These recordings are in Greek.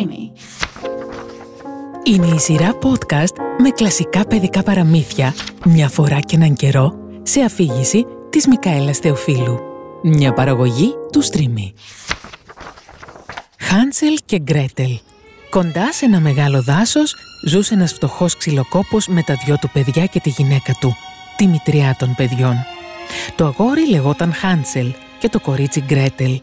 Streamy. Είναι η σειρά podcast με κλασικά παιδικά παραμύθια, μια φορά και έναν καιρό, σε αφήγηση της Μικαέλας Θεοφίλου. Μια παραγωγή του Streamy. Χάνσελ και Γκρέτελ. Κοντά σε ένα μεγάλο δάσος ζούσε ένας φτωχός ξυλοκόπος με τα δυο του παιδιά και τη γυναίκα του, τη μητριά των παιδιών. Το αγόρι λεγόταν Χάνσελ και το κορίτσι Γκρέτελ.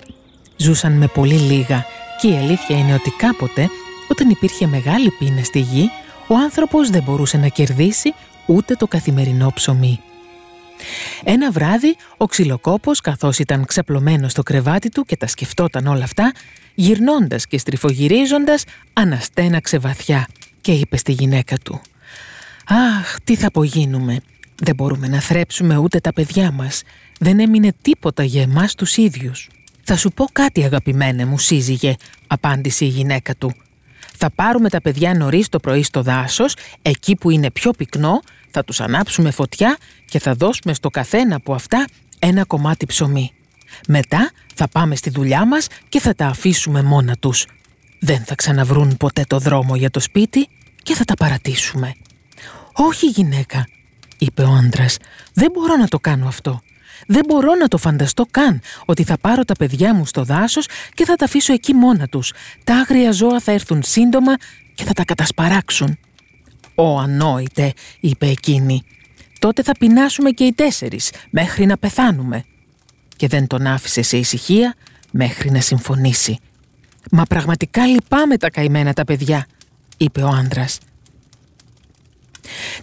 Ζούσαν με πολύ λίγα και η αλήθεια είναι ότι κάποτε, όταν υπήρχε μεγάλη πείνα στη γη, ο άνθρωπος δεν μπορούσε να κερδίσει ούτε το καθημερινό ψωμί. Ένα βράδυ, ο ξυλοκόπος, καθώς ήταν ξαπλωμένος στο κρεβάτι του και τα σκεφτόταν όλα αυτά, γυρνώντας και στριφογυρίζοντας, αναστέναξε βαθιά και είπε στη γυναίκα του «Αχ, τι θα απογίνουμε. Δεν μπορούμε να θρέψουμε ούτε τα παιδιά μας. Δεν έμεινε τίποτα για εμάς τους ίδιους». «Θα σου πω κάτι αγαπημένε μου σύζυγε», απάντησε η γυναίκα του. «Θα πάρουμε τα παιδιά νωρίς το πρωί στο δάσος, εκεί που είναι πιο πυκνό, θα τους ανάψουμε φωτιά και θα δώσουμε στο καθένα από αυτά ένα κομμάτι ψωμί. Μετά θα πάμε στη δουλειά μας και θα τα αφήσουμε μόνα τους. Δεν θα ξαναβρούν ποτέ το δρόμο για το σπίτι και θα τα παρατήσουμε. «Όχι γυναίκα», είπε ο άντρας, «δεν μπορώ να το κάνω αυτό. Δεν μπορώ να το φανταστώ καν ότι θα πάρω τα παιδιά μου στο δάσος και θα τα αφήσω εκεί μόνα τους. Τα άγρια ζώα θα έρθουν σύντομα και θα τα κατασπαράξουν. «Ω ανόητε», είπε εκείνη. «Τότε θα πεινάσουμε και οι τέσσερις, μέχρι να πεθάνουμε». Και δεν τον άφησε σε ησυχία μέχρι να συμφωνήσει. «Μα πραγματικά λυπάμαι τα καημένα τα παιδιά», είπε ο άντρα.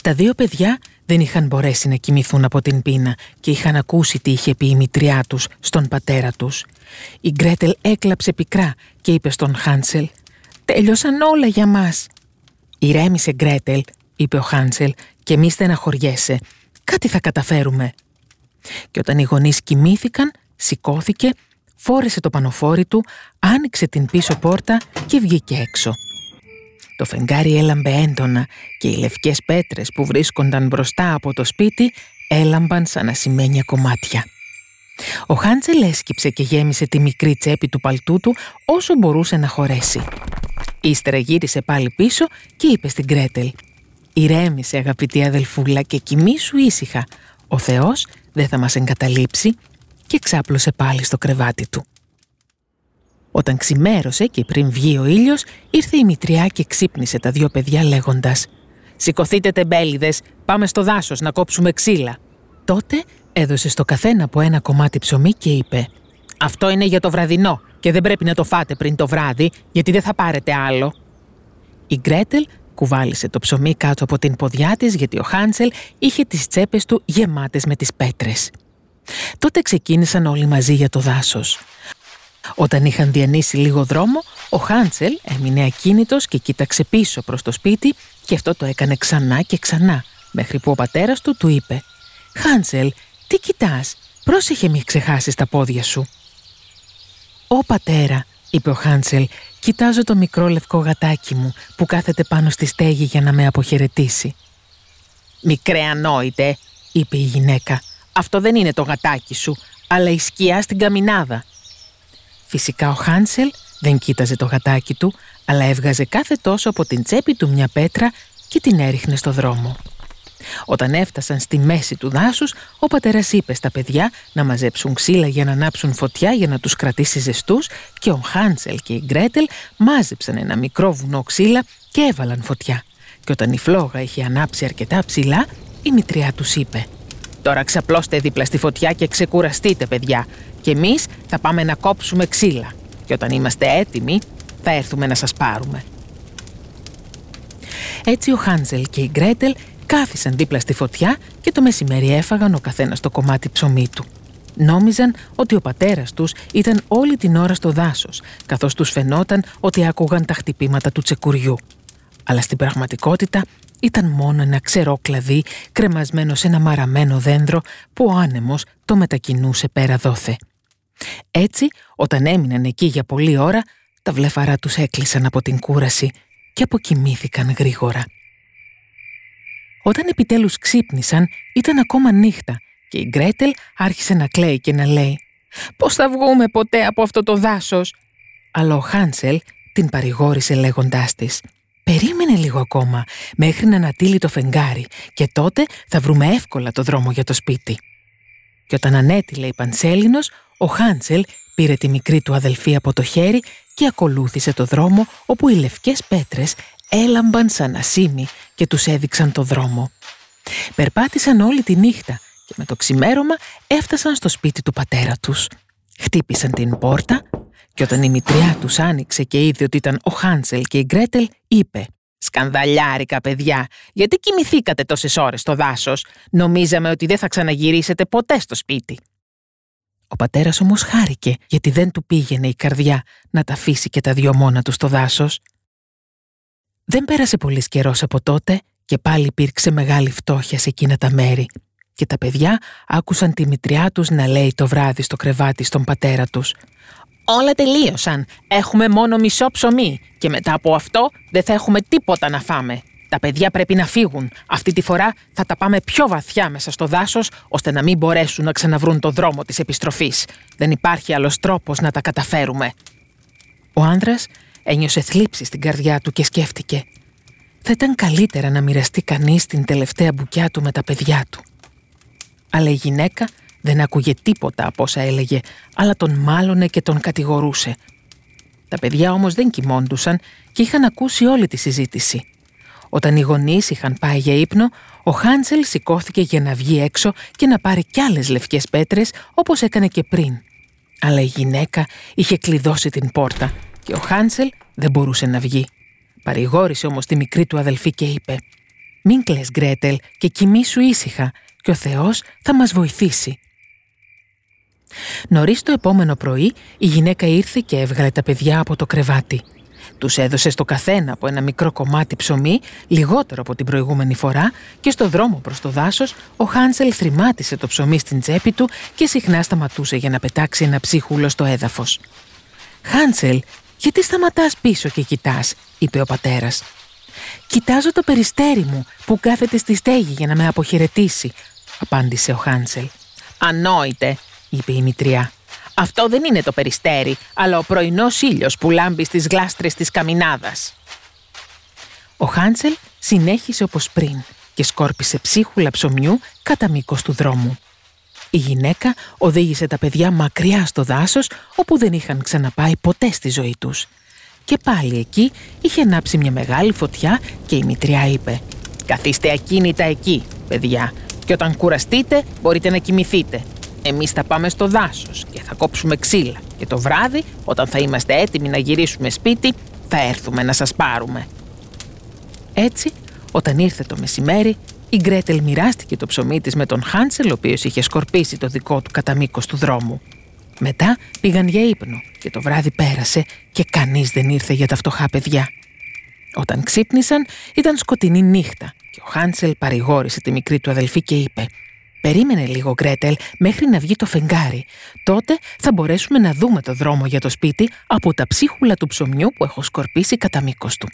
Τα δύο παιδιά δεν είχαν μπορέσει να κοιμηθούν από την πείνα και είχαν ακούσει τι είχε πει η μητριά τους στον πατέρα τους. Η Γκρέτελ έκλαψε πικρά και είπε στον Χάνσελ «Τέλειωσαν όλα για μας». «Ηρέμησε Γκρέτελ», είπε ο Χάνσελ «και μη στεναχωριέσαι. Κάτι θα καταφέρουμε». Και όταν οι γονείς κοιμήθηκαν, σηκώθηκε, φόρεσε το πανοφόρι του, άνοιξε την πίσω πόρτα και βγήκε έξω. Το φεγγάρι έλαμπε έντονα και οι λευκές πέτρες που βρίσκονταν μπροστά από το σπίτι έλαμπαν σαν ασημένια κομμάτια. Ο Χάντσελ έσκυψε και γέμισε τη μικρή τσέπη του παλτού του όσο μπορούσε να χωρέσει. Ύστερα γύρισε πάλι πίσω και είπε στην Κρέτελ «Ηρέμησε αγαπητή αδελφούλα και κοιμήσου ήσυχα. Ο Θεός δεν θα μας εγκαταλείψει» και ξάπλωσε πάλι στο κρεβάτι του. Όταν ξημέρωσε και πριν βγει ο ήλιος, ήρθε η μητριά και ξύπνησε τα δύο παιδιά λέγοντας «Σηκωθείτε τεμπέληδες, πάμε στο δάσος να κόψουμε ξύλα». Τότε έδωσε στο καθένα από ένα κομμάτι ψωμί και είπε «Αυτό είναι για το βραδινό και δεν πρέπει να το φάτε πριν το βράδυ γιατί δεν θα πάρετε άλλο». Η Γκρέτελ κουβάλισε το ψωμί κάτω από την ποδιά της γιατί ο Χάνσελ είχε τις τσέπες του γεμάτες με τις πέτρες. Τότε ξεκίνησαν όλοι μαζί για το δάσος. Όταν είχαν διανύσει λίγο δρόμο, ο Χάντσελ έμεινε ακίνητος και κοίταξε πίσω προς το σπίτι και αυτό το έκανε ξανά και ξανά, μέχρι που ο πατέρας του του είπε «Χάντσελ, τι κοιτάς, πρόσεχε μη ξεχάσεις τα πόδια σου». «Ω πατέρα», είπε ο Χάντσελ, «κοιτάζω το μικρό λευκό γατάκι μου που κάθεται πάνω στη στέγη για να με αποχαιρετήσει». «Μικρέ ανόητε», είπε η γυναίκα, «αυτό δεν είναι το γατάκι σου, αλλά η σκιά στην καμινάδα». Φυσικά ο Χάνσελ δεν κοίταζε το γατάκι του, αλλά έβγαζε κάθε τόσο από την τσέπη του μια πέτρα και την έριχνε στο δρόμο. Όταν έφτασαν στη μέση του δάσους, ο πατέρας είπε στα παιδιά να μαζέψουν ξύλα για να ανάψουν φωτιά για να τους κρατήσει ζεστούς και ο Χάνσελ και η Γκρέτελ μάζεψαν ένα μικρό βουνό ξύλα και έβαλαν φωτιά. Και όταν η φλόγα είχε ανάψει αρκετά ψηλά, η μητριά τους είπε «Τώρα ξαπλώστε δίπλα στη φωτιά και ξεκουραστείτε παιδιά και εμείς θα πάμε να κόψουμε ξύλα και όταν είμαστε έτοιμοι θα έρθουμε να σας πάρουμε. Έτσι ο Χάντζελ και η Γκρέτελ κάθισαν δίπλα στη φωτιά και το μεσημέρι έφαγαν ο καθένας το κομμάτι ψωμί του. Νόμιζαν ότι ο πατέρας τους ήταν όλη την ώρα στο δάσος, καθώς τους φαινόταν ότι άκουγαν τα χτυπήματα του τσεκουριού. Αλλά στην πραγματικότητα ήταν μόνο ένα ξερό κλαδί κρεμασμένο σε ένα μαραμένο δέντρο που ο άνεμος το μετακινούσε πέρα δόθε. Έτσι, όταν έμειναν εκεί για πολλή ώρα, τα βλεφαρά τους έκλεισαν από την κούραση και αποκοιμήθηκαν γρήγορα. Όταν επιτέλους ξύπνησαν, ήταν ακόμα νύχτα και η Γκρέτελ άρχισε να κλαίει και να λέει «Πώς θα βγούμε ποτέ από αυτό το δάσος» Αλλά ο Χάνσελ την παρηγόρησε λέγοντάς της «Περίμενε λίγο ακόμα, μέχρι να ανατείλει το φεγγάρι και τότε θα βρούμε εύκολα το δρόμο για το σπίτι». Και όταν ανέτειλε η Πανσέλινος, ο Χάντσελ πήρε τη μικρή του αδελφή από το χέρι και ακολούθησε το δρόμο όπου οι λευκές πέτρες έλαμπαν σαν ασίμι και τους έδειξαν το δρόμο. Περπάτησαν όλη τη νύχτα και με το ξημέρωμα έφτασαν στο σπίτι του πατέρα τους. Χτύπησαν την πόρτα και όταν η μητριά τους άνοιξε και είδε ότι ήταν ο Χάνσελ και η Γκρέτελ, είπε «Σκανδαλιάρικα παιδιά, γιατί κοιμηθήκατε τόσες ώρες στο δάσος; Νομίζαμε ότι δεν θα ξαναγυρίσετε ποτέ στο σπίτι». Ο πατέρας όμως χάρηκε γιατί δεν του πήγαινε η καρδιά να τα αφήσει και τα δυο μόνα του στο δάσος. Δεν πέρασε πολύς καιρός από τότε και πάλι υπήρξε μεγάλη φτώχεια σε εκείνα τα μέρη και τα παιδιά άκουσαν τη μητριά τους να λέει το βράδυ στο κρεβάτι στον πατέρα τους «Όλα τελείωσαν. Έχουμε μόνο μισό ψωμί και μετά από αυτό δεν θα έχουμε τίποτα να φάμε. Τα παιδιά πρέπει να φύγουν. Αυτή τη φορά θα τα πάμε πιο βαθιά μέσα στο δάσος ώστε να μην μπορέσουν να ξαναβρούν το δρόμο της επιστροφής. Δεν υπάρχει άλλος τρόπος να τα καταφέρουμε». Ο άνδρας ένιωσε θλίψη στην καρδιά του και σκέφτηκε «Θα ήταν καλύτερα να μοιραστεί κανείς την τελευταία μπουκιά του με τα παιδιά του» αλλά η γυναίκα δεν άκουγε τίποτα από όσα έλεγε, αλλά τον μάλωνε και τον κατηγορούσε. Τα παιδιά όμως δεν κοιμώντουσαν και είχαν ακούσει όλη τη συζήτηση. Όταν οι γονείς είχαν πάει για ύπνο, ο Χάντσελ σηκώθηκε για να βγει έξω και να πάρει κι άλλες λευκές πέτρες όπως έκανε και πριν. Αλλά η γυναίκα είχε κλειδώσει την πόρτα και ο Χάντσελ δεν μπορούσε να βγει. Παρηγόρησε όμως τη μικρή του αδελφή και είπε «Μην κλαις Γκρέτελ και κοιμήσου ήσυχα, και ο Θεός θα μας βοηθήσει. Νωρίς το επόμενο πρωί η γυναίκα ήρθε και έβγαλε τα παιδιά από το κρεβάτι. Τους έδωσε στο καθένα από ένα μικρό κομμάτι ψωμί, λιγότερο από την προηγούμενη φορά και στο δρόμο προς το δάσος ο Χάνσελ θρημάτισε το ψωμί στην τσέπη του και συχνά σταματούσε για να πετάξει ένα ψίχουλο στο έδαφος. «Χάνσελ, γιατί σταματάς πίσω και κοιτάς», είπε ο πατέρας. «Κοιτάζω το περιστέρι μου που κάθεται στη στέγη για να με αποχαιρετήσει», απάντησε ο Χάνσελ. «Ανόητε», είπε η μητριά. «Αυτό δεν είναι το περιστέρι, αλλά ο πρωινός ήλιος που λάμπει στις γλάστρες της καμινάδας». Ο Χάνσελ συνέχισε όπως πριν και σκόρπισε ψίχουλα ψωμιού κατά μήκος του δρόμου. Η γυναίκα οδήγησε τα παιδιά μακριά στο δάσος όπου δεν είχαν ξαναπάει ποτέ στη ζωή τους. Και πάλι εκεί είχε ανάψει μια μεγάλη φωτιά και η μητριά είπε «Καθίστε ακίνητα εκεί, παιδιά, και όταν κουραστείτε μπορείτε να κοιμηθείτε. Εμείς θα πάμε στο δάσος και θα κόψουμε ξύλα και το βράδυ όταν θα είμαστε έτοιμοι να γυρίσουμε σπίτι θα έρθουμε να σας πάρουμε. Έτσι, όταν ήρθε το μεσημέρι, η Γκρέτελ μοιράστηκε το ψωμί της με τον Χάντσελ, ο οποίος είχε σκορπίσει το δικό του κατά μήκο του δρόμου. Μετά πήγαν για ύπνο και το βράδυ πέρασε και κανείς δεν ήρθε για τα φτωχά παιδιά. Όταν ξύπνησαν ήταν σκοτεινή νύχτα και ο Χάνσελ παρηγόρησε τη μικρή του αδελφή και είπε «Περίμενε λίγο Γκρέτελ μέχρι να βγει το φεγγάρι. Τότε θα μπορέσουμε να δούμε το δρόμο για το σπίτι από τα ψίχουλα του ψωμιού που έχω σκορπίσει κατά μήκος του».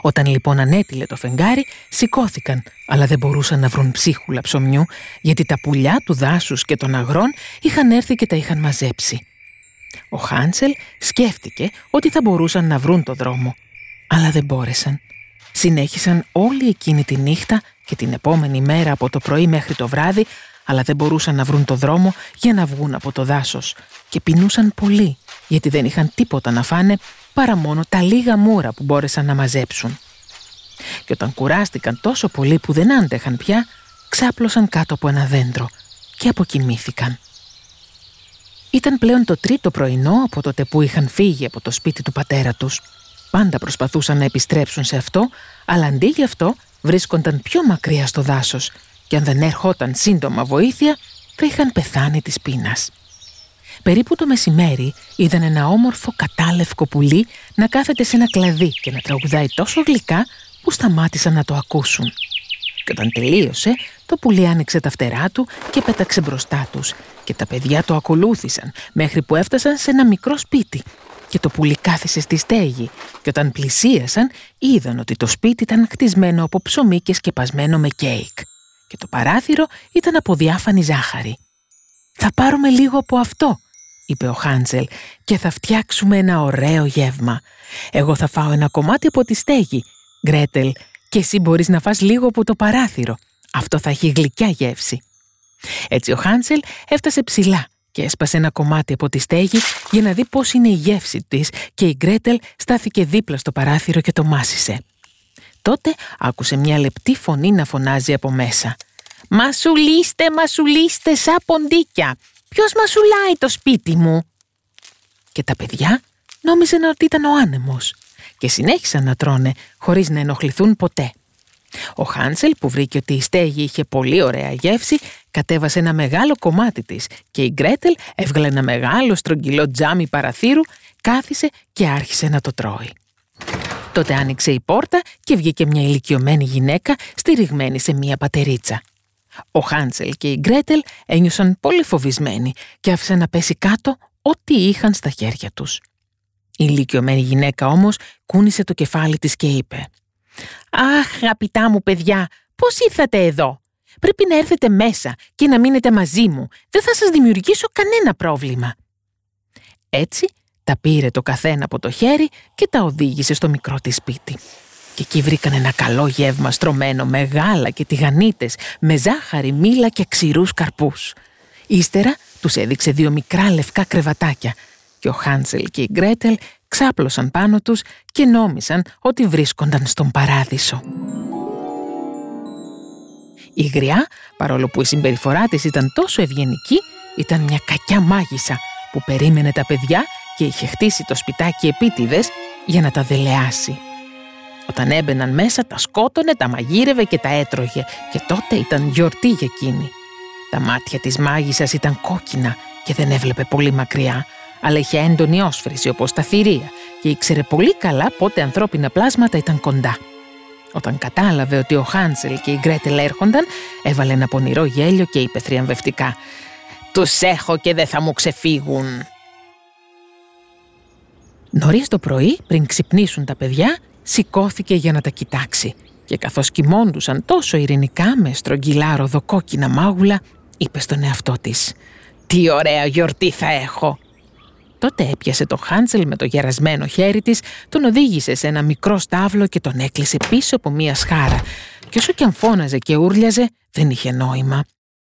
Όταν λοιπόν ανέτειλε το φεγγάρι, σηκώθηκαν, αλλά δεν μπορούσαν να βρουν ψίχουλα ψωμιού, γιατί τα πουλιά του δάσους και των αγρών είχαν έρθει και τα είχαν μαζέψει. Ο Χάνσελ σκέφτηκε ότι θα μπορούσαν να βρουν το δρόμο, αλλά δεν μπόρεσαν. Συνέχισαν όλη εκείνη τη νύχτα και την επόμενη μέρα από το πρωί μέχρι το βράδυ, αλλά δεν μπορούσαν να βρουν το δρόμο για να βγουν από το δάσος και πεινούσαν πολύ, γιατί δεν είχαν τίποτα να φάνε παρά μόνο τα λίγα μούρα που μπόρεσαν να μαζέψουν. Και όταν κουράστηκαν τόσο πολύ που δεν άντεχαν πια, ξάπλωσαν κάτω από ένα δέντρο και αποκοιμήθηκαν. Ήταν πλέον το τρίτο πρωινό από τότε που είχαν φύγει από το σπίτι του πατέρα τους. Πάντα προσπαθούσαν να επιστρέψουν σε αυτό, αλλά αντί γι' αυτό βρίσκονταν πιο μακριά στο δάσος και αν δεν έρχονταν σύντομα βοήθεια, θα είχαν πεθάνει της πείνας. Περίπου το μεσημέρι είδαν ένα όμορφο κατάλευκο πουλί να κάθεται σε ένα κλαδί και να τραγουδάει τόσο γλυκά που σταμάτησαν να το ακούσουν. Και όταν τελείωσε, το πουλί άνοιξε τα φτερά του και πέταξε μπροστά τους και τα παιδιά το ακολούθησαν μέχρι που έφτασαν σε ένα μικρό σπίτι και το πουλί κάθισε στη στέγη και όταν πλησίασαν είδαν ότι το σπίτι ήταν χτισμένο από ψωμί και σκεπασμένο με κέικ και το παράθυρο ήταν από διάφανη ζάχαρη. «Θα πάρουμε λίγο από αυτό», είπε ο Χάντσελ, και θα φτιάξουμε ένα ωραίο γεύμα. Εγώ θα φάω ένα κομμάτι από τη στέγη. Γκρέτελ, και εσύ μπορείς να φας λίγο από το παράθυρο. Αυτό θα έχει γλυκιά γεύση. Έτσι ο Χάνσελ έφτασε ψηλά και έσπασε ένα κομμάτι από τη στέγη για να δει πώς είναι η γεύση της και η Γκρέτελ στάθηκε δίπλα στο παράθυρο και το μάσησε. Τότε άκουσε μια λεπτή φωνή να φωνάζει από μέσα. «Μασουλίστε, μασουλίστε σαν ποντίκια! Ποιος μασουλάει το σπίτι μου» Και τα παιδιά νόμιζαν ότι ήταν ο άνεμος και συνέχισαν να τρώνε χωρίς να ενοχληθούν ποτέ. Ο Χάνσελ που βρήκε ότι η στέγη είχε πολύ ωραία γεύση κατέβασε ένα μεγάλο κομμάτι της και η Γκρέτελ έβγαλε ένα μεγάλο στρογγυλό τζάμι παραθύρου, κάθισε και άρχισε να το τρώει. Τότε άνοιξε η πόρτα και βγήκε μια ηλικιωμένη γυναίκα στηριγμένη σε μια πατερίτσα. Ο Χάνσελ και η Γκρέτελ ένιωσαν πολύ φοβισμένοι και άφησαν να πέσει κάτω ό,τι είχαν στα χέρια τους. Η ηλικιωμένη γυναίκα όμως κούνησε το κεφάλι της και είπε «Αχ, αγαπητά μου παιδιά, πώς ήρθατε εδώ; Πρέπει να έρθετε μέσα και να μείνετε μαζί μου. Δεν θα σας δημιουργήσω κανένα πρόβλημα». Έτσι τα πήρε το καθένα από το χέρι και τα οδήγησε στο μικρό της σπίτι. Και εκεί βρήκαν ένα καλό γεύμα στρωμένο με γάλα και τηγανίτες, με ζάχαρη, μήλα και ξηρούς καρπούς. Ύστερα τους έδειξε δύο μικρά λευκά κρεβατάκια και ο Χάνσελ και η Γκρέτελ ξάπλωσαν πάνω τους και νόμισαν ότι βρίσκονταν στον παράδεισο. Η γριά, παρόλο που η συμπεριφορά της ήταν τόσο ευγενική, ήταν μια κακιά μάγισσα που περίμενε τα παιδιά και είχε χτίσει το σπιτάκι επίτηδες για να τα δελεάσει. Όταν έμπαιναν μέσα τα σκότωνε, τα μαγείρευε και τα έτρωγε και τότε ήταν γιορτή για εκείνη. Τα μάτια της μάγισσας ήταν κόκκινα και δεν έβλεπε πολύ μακριά, αλλά είχε έντονη όσφρηση όπως τα θηρία και ήξερε πολύ καλά πότε ανθρώπινα πλάσματα ήταν κοντά. Όταν κατάλαβε ότι ο Χάνσελ και η Γκρέτελ έρχονταν, έβαλε ένα πονηρό γέλιο και είπε θριαμβευτικά «Τους έχω και δεν θα μου ξεφύγουν». Νωρίς το πρωί, πριν ξυπνήσουν τα παιδιά, σηκώθηκε για να τα κοιτάξει και καθώς κοιμώντουσαν τόσο ειρηνικά με στρογγυλά ροδοκόκκινα μάγουλα, είπε στον εαυτό της «Τι ωραία γιορτή θα έχω!» Τότε έπιασε το Χάντσελ με το γερασμένο χέρι της, τον οδήγησε σε ένα μικρό στάβλο και τον έκλεισε πίσω από μία σχάρα. Και όσο κι αν φώναζε και ούρλιαζε, δεν είχε νόημα.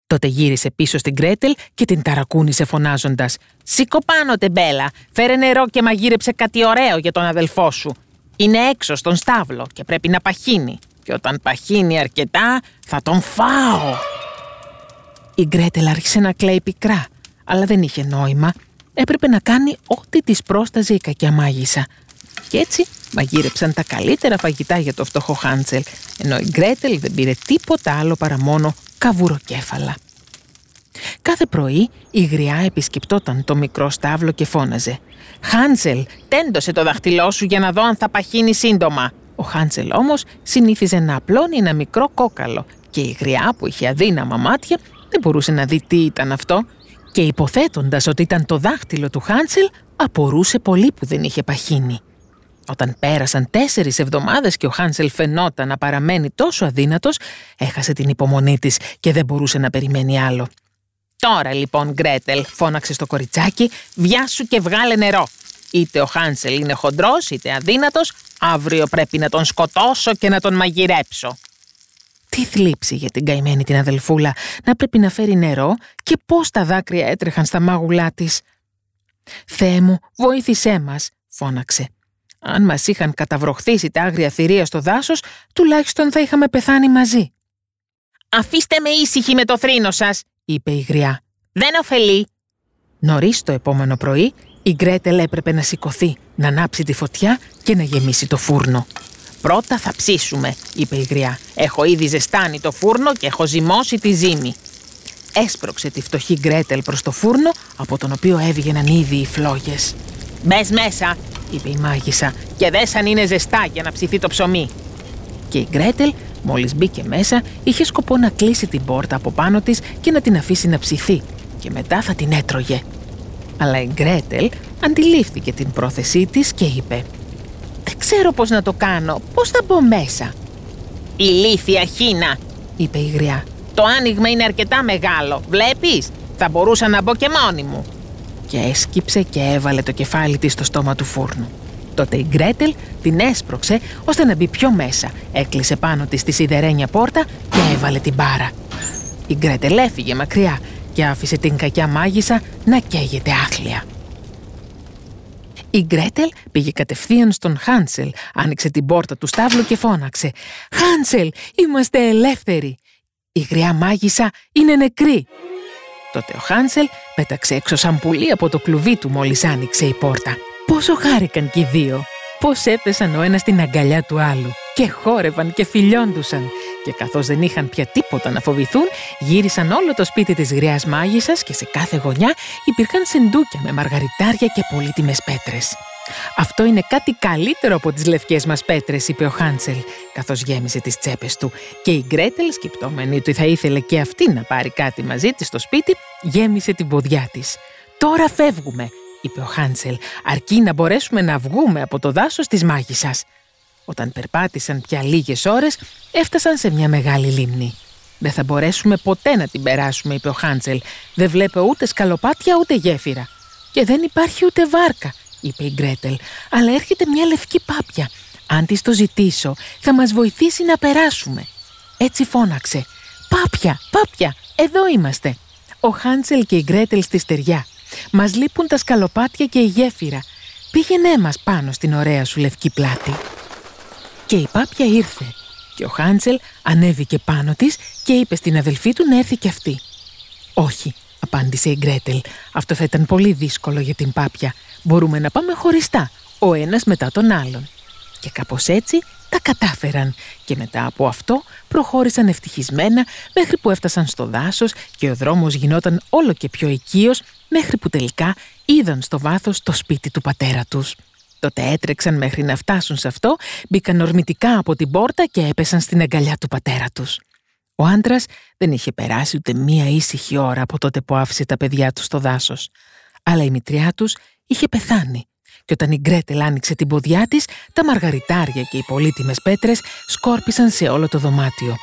Τότε γύρισε πίσω στην Κρέτελ και την ταρακούνησε φωνάζοντας «Σήκω πάνω, τεμπέλα! Φέρε νερό και μαγείρεψε κάτι ωραίο για τον αδελφό σου. Είναι έξω στον στάβλο και πρέπει να παχύνει. Και όταν παχύνει αρκετά, θα τον φάω!» Η Γκρέτελ άρχισε να κλαίει πικρά, αλλά δεν είχε νόημα έπρεπε να κάνει ό,τι της πρόσταζε η κακιά μάγισσα. Και έτσι μαγείρεψαν τα καλύτερα φαγητά για το φτωχό Χάντσελ, ενώ η Γκρέτελ δεν πήρε τίποτα άλλο παρά μόνο καβουροκέφαλα. Κάθε πρωί η γριά επισκεπτόταν το μικρό στάβλο και φώναζε «Χάντσελ, τέντωσε το δαχτυλό σου για να δω αν θα παχύνει σύντομα». Ο Χάντσελ όμως συνήθιζε να απλώνει ένα μικρό κόκαλο και η γριά που είχε αδύναμα μάτια δεν μπορούσε να δει τι ήταν αυτό και υποθέτοντας ότι ήταν το δάχτυλο του Χάντσελ, απορούσε πολύ που δεν είχε παχύνει. Όταν πέρασαν τέσσερις εβδομάδες και ο Χάνσελ φαινόταν να παραμένει τόσο αδύνατος, έχασε την υπομονή της και δεν μπορούσε να περιμένει άλλο. «Τώρα λοιπόν, Γκρέτελ», φώναξε στο κοριτσάκι, «βιάσου και βγάλε νερό. Είτε ο Χάνσελ είναι χοντρός είτε αδύνατος, αύριο πρέπει να τον σκοτώσω και να τον μαγειρέψω». Τι θλίψη για την καημένη την αδελφούλα να πρέπει να φέρει νερό και πώς τα δάκρυα έτρεχαν στα μάγουλά της. «Θεέ μου, βοήθησέ μας», φώναξε. «Αν μας είχαν καταβροχθήσει τα άγρια θηρία στο δάσος, τουλάχιστον θα είχαμε πεθάνει μαζί». «Αφήστε με ήσυχη με το θρήνο σας», είπε η γριά. «Δεν ωφελεί». Νωρίς το επόμενο πρωί, η Γκρέτελ έπρεπε να σηκωθεί, να ανάψει τη φωτιά και να γεμίσει το φούρνο. Πρώτα θα ψήσουμε, είπε η γριά. Έχω ήδη ζεστάνει το φούρνο και έχω ζυμώσει τη ζύμη. Έσπρωξε τη φτωχή Γκρέτελ προς το φούρνο, από τον οποίο έβγαιναν ήδη οι φλόγες. «Μπες μέσα», είπε η μάγισσα, «και δες αν είναι ζεστά για να ψηθεί το ψωμί». Και η Γκρέτελ, μόλις μπήκε μέσα, είχε σκοπό να κλείσει την πόρτα από πάνω της και να την αφήσει να ψηθεί και μετά θα την έτρωγε. Αλλά η Γκρέτελ αντιλήφθηκε την πρόθεσή της και είπε δεν ξέρω πώς να το κάνω. Πώς θα μπω μέσα; «Ηλίθια χίνα», είπε η γριά. «Το άνοιγμα είναι αρκετά μεγάλο. Βλέπεις, θα μπορούσα να μπω και μόνη μου». και έσκυψε και έβαλε το κεφάλι της στο στόμα του φούρνου. Τότε η Γκρέτελ την έσπρωξε ώστε να μπει πιο μέσα, έκλεισε πάνω της τη σιδερένια πόρτα και έβαλε την μπάρα. Η Γκρέτελ έφυγε μακριά και άφησε την κακιά μάγισσα να καίγεται άθλια. Η Γκρέτελ πήγε κατευθείαν στον Χάνσελ, άνοιξε την πόρτα του στάβλου και φώναξε «Χάνσελ, είμαστε ελεύθεροι! Η γριά μάγισσα είναι νεκρή!» Τότε ο Χάνσελ πέταξε έξω σαν πουλί από το κλουβί του μόλις άνοιξε η πόρτα. Πόσο χάρηκαν και οι δύο! Πώς έπεσαν ο ένας στην αγκαλιά του άλλου και χόρευαν και φιλιόντουσαν και καθώς δεν είχαν πια τίποτα να φοβηθούν, γύρισαν όλο το σπίτι της γριάς μάγισσας και σε κάθε γωνιά υπήρχαν συντούκια με μαργαριτάρια και πολύτιμες πέτρες. «Αυτό είναι κάτι καλύτερο από τις λευκές μας πέτρες», είπε ο Χάντσελ, καθώς γέμισε τις τσέπες του. Και η Γκρέτελ, σκεπτόμενη ότι θα ήθελε και αυτή να πάρει κάτι μαζί της στο σπίτι, γέμισε την ποδιά της. «Τώρα φεύγουμε», είπε ο Χάντσελ, «αρκεί να μπορέσουμε να βγούμε από το δάσος της μάγισσας». Όταν περπάτησαν πια λίγες ώρες, έφτασαν σε μια μεγάλη λίμνη. «Δεν θα μπορέσουμε ποτέ να την περάσουμε», είπε ο Χάντσελ. «Δεν βλέπω ούτε σκαλοπάτια ούτε γέφυρα». «Και δεν υπάρχει ούτε βάρκα», είπε η Γκρέτελ. «Αλλά έρχεται μια λευκή πάπια. Αν της το ζητήσω, θα μας βοηθήσει να περάσουμε». Έτσι φώναξε. «Πάπια, πάπια, εδώ είμαστε». Ο Χάντσελ και η Γκρέτελ στη στεριά. Μας λείπουν τα σκαλοπάτια και η γέφυρα. Πήγαινέ μας πάνω στην ωραία σου λευκή πλάτη. Και η πάπια ήρθε και ο Χάντσελ ανέβηκε πάνω της και είπε στην αδελφή του να έρθει κι αυτή. «Όχι», απάντησε η Γκρέτελ, «αυτό θα ήταν πολύ δύσκολο για την πάπια. Μπορούμε να πάμε χωριστά, ο ένας μετά τον άλλον». Και κάπως έτσι τα κατάφεραν και μετά από αυτό προχώρησαν ευτυχισμένα μέχρι που έφτασαν στο δάσος και ο δρόμος γινόταν όλο και πιο οικείος μέχρι που τελικά είδαν στο βάθος το σπίτι του πατέρα τους. Τότε έτρεξαν μέχρι να φτάσουν σε αυτό, μπήκαν ορμητικά από την πόρτα και έπεσαν στην αγκαλιά του πατέρα τους. Ο άντρας δεν είχε περάσει ούτε μία ήσυχη ώρα από τότε που άφησε τα παιδιά του στο δάσος. Αλλά η μητριά τους είχε πεθάνει και όταν η Γκρέτελ άνοιξε την ποδιά της, τα μαργαριτάρια και οι πολύτιμες πέτρες σκόρπισαν σε όλο το δωμάτιο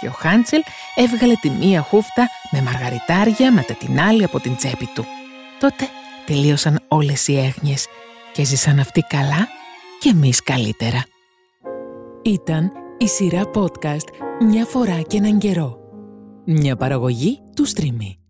και ο Χάντσελ έβγαλε τη μία χούφτα με μαργαριτάρια μετά την άλλη από την τσέπη του. Τότε τελείωσαν όλες οι έγνοιες και ζήσαν αυτοί καλά και εμείς καλύτερα. Ήταν η σειρά podcast «Μια φορά και έναν καιρό». Μια παραγωγή του Streamy.